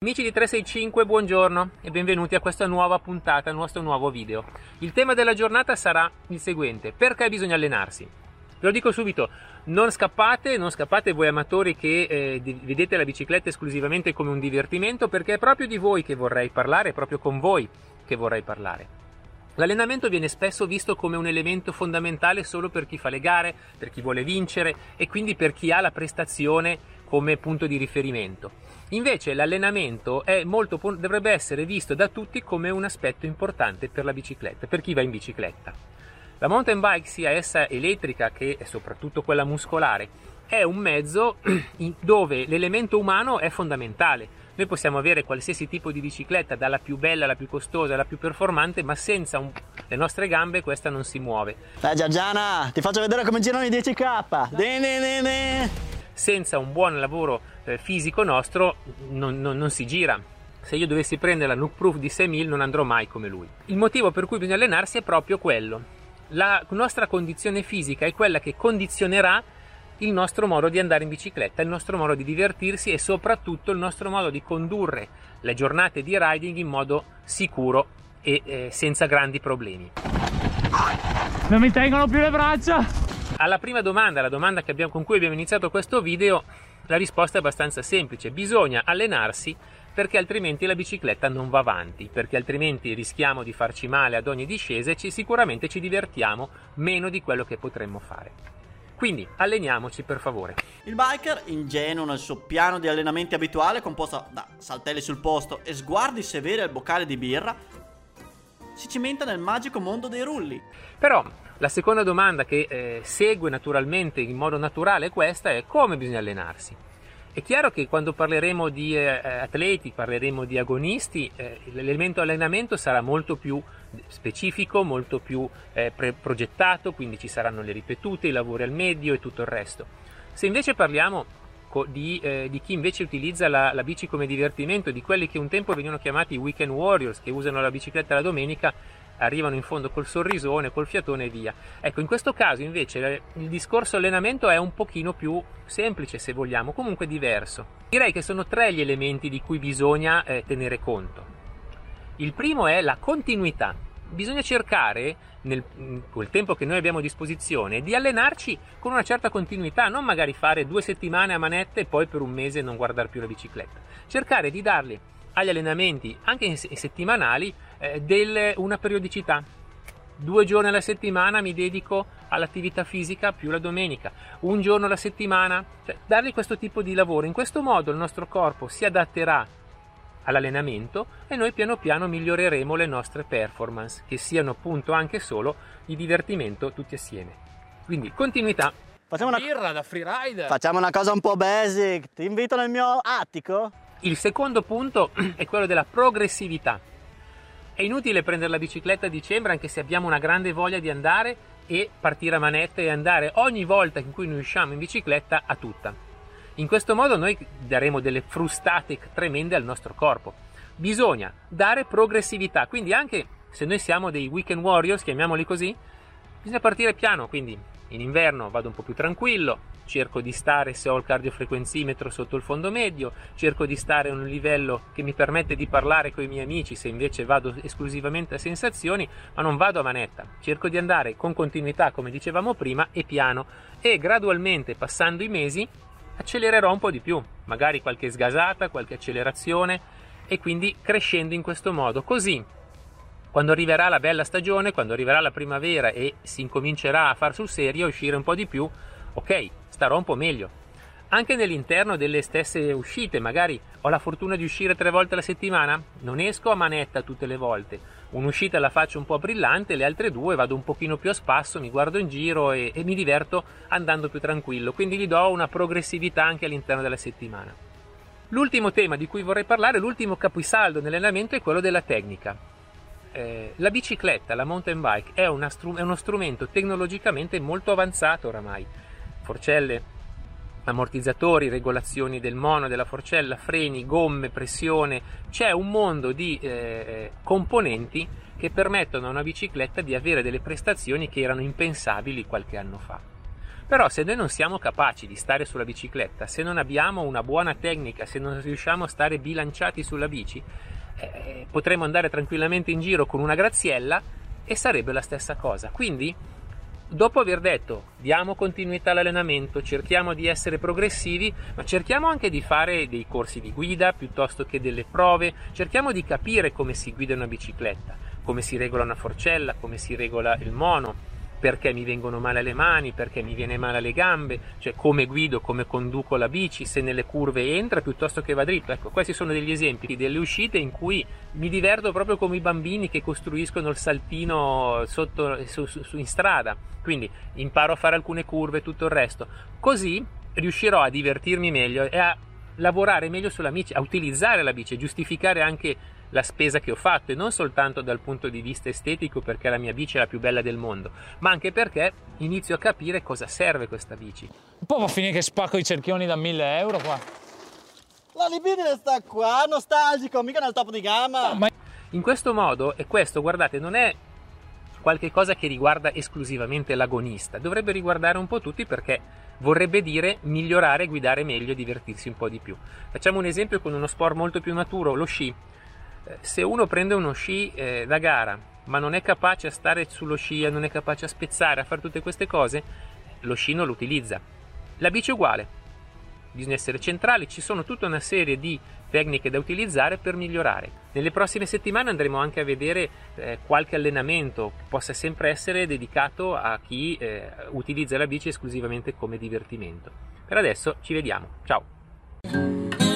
Amici di 365, buongiorno e benvenuti a questa nuova puntata, al nostro nuovo video. Il tema della giornata sarà il seguente: perché bisogna allenarsi? Ve lo dico subito, non scappate, non scappate voi amatori che eh, vedete la bicicletta esclusivamente come un divertimento, perché è proprio di voi che vorrei parlare, è proprio con voi che vorrei parlare. L'allenamento viene spesso visto come un elemento fondamentale solo per chi fa le gare, per chi vuole vincere e quindi per chi ha la prestazione come punto di riferimento. Invece l'allenamento molto, dovrebbe essere visto da tutti come un aspetto importante per la bicicletta, per chi va in bicicletta. La mountain bike, sia essa elettrica che soprattutto quella muscolare, è un mezzo dove l'elemento umano è fondamentale. Noi possiamo avere qualsiasi tipo di bicicletta, dalla più bella alla più costosa alla più performante, ma senza un... le nostre gambe questa non si muove. Dai Giorgiana, ti faccio vedere come girano i 10k. De, de, de, senza un buon lavoro eh, fisico nostro non, non, non si gira. Se io dovessi prendere la Nook Proof di 6000 non andrò mai come lui. Il motivo per cui bisogna allenarsi è proprio quello. La nostra condizione fisica è quella che condizionerà il nostro modo di andare in bicicletta, il nostro modo di divertirsi e soprattutto il nostro modo di condurre le giornate di riding in modo sicuro e eh, senza grandi problemi. Non mi tengono più le braccia! Alla prima domanda, la domanda abbiamo, con cui abbiamo iniziato questo video, la risposta è abbastanza semplice. Bisogna allenarsi perché altrimenti la bicicletta non va avanti, perché altrimenti rischiamo di farci male ad ogni discesa e ci, sicuramente ci divertiamo meno di quello che potremmo fare. Quindi alleniamoci per favore. Il biker, ingenuo nel suo piano di allenamenti abituale, composto da saltelli sul posto e sguardi severi al boccale di birra, si cimenta nel magico mondo dei rulli. Però la seconda domanda che eh, segue naturalmente in modo naturale questa è come bisogna allenarsi. È chiaro che quando parleremo di eh, atleti, parleremo di agonisti, eh, l'elemento allenamento sarà molto più specifico, molto più eh, pre- progettato, quindi ci saranno le ripetute, i lavori al medio e tutto il resto. Se invece parliamo di, eh, di, chi invece utilizza la, la bici come divertimento, di quelli che un tempo venivano chiamati weekend warriors, che usano la bicicletta la domenica, arrivano in fondo col sorrisone, col fiatone e via. Ecco, in questo caso invece il discorso allenamento è un pochino più semplice se vogliamo, comunque diverso. Direi che sono tre gli elementi di cui bisogna eh, tenere conto. Il primo è la continuità. Bisogna cercare, nel quel tempo che noi abbiamo a disposizione, di allenarci con una certa continuità, non magari fare due settimane a manette e poi per un mese non guardare più la bicicletta. Cercare di darli agli allenamenti, anche settimanali, eh, del, una periodicità. Due giorni alla settimana mi dedico all'attività fisica più la domenica, un giorno alla settimana, cioè dargli questo tipo di lavoro. In questo modo il nostro corpo si adatterà all'allenamento e noi piano piano miglioreremo le nostre performance, che siano appunto anche solo di divertimento tutti assieme. Quindi continuità. Facciamo una, birra da freerider. Facciamo una cosa un po' basic. Ti invito nel mio attico? Il secondo punto è quello della progressività. È inutile prendere la bicicletta a dicembre anche se abbiamo una grande voglia di andare e partire a manetta e andare ogni volta in cui noi usciamo in bicicletta a tutta. In questo modo noi daremo delle frustate tremende al nostro corpo. Bisogna dare progressività, quindi anche se noi siamo dei weekend warriors, chiamiamoli così, bisogna partire piano, quindi in inverno vado un po' più tranquillo, cerco di stare se ho il cardiofrequenzimetro sotto il fondo medio, cerco di stare a un livello che mi permette di parlare con i miei amici se invece vado esclusivamente a sensazioni, ma non vado a manetta. Cerco di andare con continuità, come dicevamo prima, e piano e gradualmente passando i mesi accelererò un po' di più, magari qualche sgasata, qualche accelerazione e quindi crescendo in questo modo. Così quando arriverà la bella stagione, quando arriverà la primavera e si incomincerà a far sul serio, uscire un po' di più, ok, starò un po' meglio. Anche nell'interno delle stesse uscite, magari ho la fortuna di uscire tre volte alla settimana, non esco a manetta tutte le volte. Un'uscita la faccio un po' brillante, le altre due vado un pochino più a spasso, mi guardo in giro e, e mi diverto andando più tranquillo, quindi gli do una progressività anche all'interno della settimana. L'ultimo tema di cui vorrei parlare, l'ultimo capisaldo nell'allenamento è quello della tecnica. Eh, la bicicletta, la mountain bike, è, str- è uno strumento tecnologicamente molto avanzato oramai forcelle, ammortizzatori, regolazioni del mono della forcella, freni, gomme, pressione, c'è un mondo di eh, componenti che permettono a una bicicletta di avere delle prestazioni che erano impensabili qualche anno fa. Però se noi non siamo capaci di stare sulla bicicletta, se non abbiamo una buona tecnica, se non riusciamo a stare bilanciati sulla bici, eh, potremmo andare tranquillamente in giro con una graziella e sarebbe la stessa cosa. Quindi, dopo aver detto diamo continuità all'allenamento, cerchiamo di essere progressivi, ma cerchiamo anche di fare dei corsi di guida piuttosto che delle prove, cerchiamo di capire come si guida una bicicletta, come si regola una forcella, come si regola il mono, perché mi vengono male le mani, perché mi viene male le gambe, cioè come guido, come conduco la bici, se nelle curve entra piuttosto che va dritto. Ecco, questi sono degli esempi delle uscite in cui mi diverto proprio come i bambini che costruiscono il saltino sotto, su, su, in strada. Quindi imparo a fare alcune curve e tutto il resto. Così riuscirò a divertirmi meglio e a lavorare meglio sulla bici, a utilizzare la bici, a giustificare anche la spesa che ho fatto e non soltanto dal punto di vista estetico perché la mia bici è la più bella del mondo, ma anche perché inizio a capire cosa serve questa bici. Un po' va a finire che spacco i cerchioni da 1000 euro qua. La libidine sta qua, nostalgico, mica nel topo di gamma. ma... In questo modo, e questo guardate non è qualche cosa che riguarda esclusivamente l'agonista, dovrebbe riguardare un po' tutti perché vorrebbe dire migliorare, guidare meglio e divertirsi un po' di più. Facciamo un esempio con uno sport molto più maturo, lo sci se uno prende uno sci eh, da gara ma non è capace a stare sullo sci, non è capace a spezzare, a fare tutte queste cose, lo sci non lo utilizza. La bici è uguale, bisogna essere centrali, ci sono tutta una serie di tecniche da utilizzare per migliorare. Nelle prossime settimane andremo anche a vedere eh, qualche allenamento che possa sempre essere dedicato a chi eh, utilizza la bici esclusivamente come divertimento. Per adesso ci vediamo, ciao!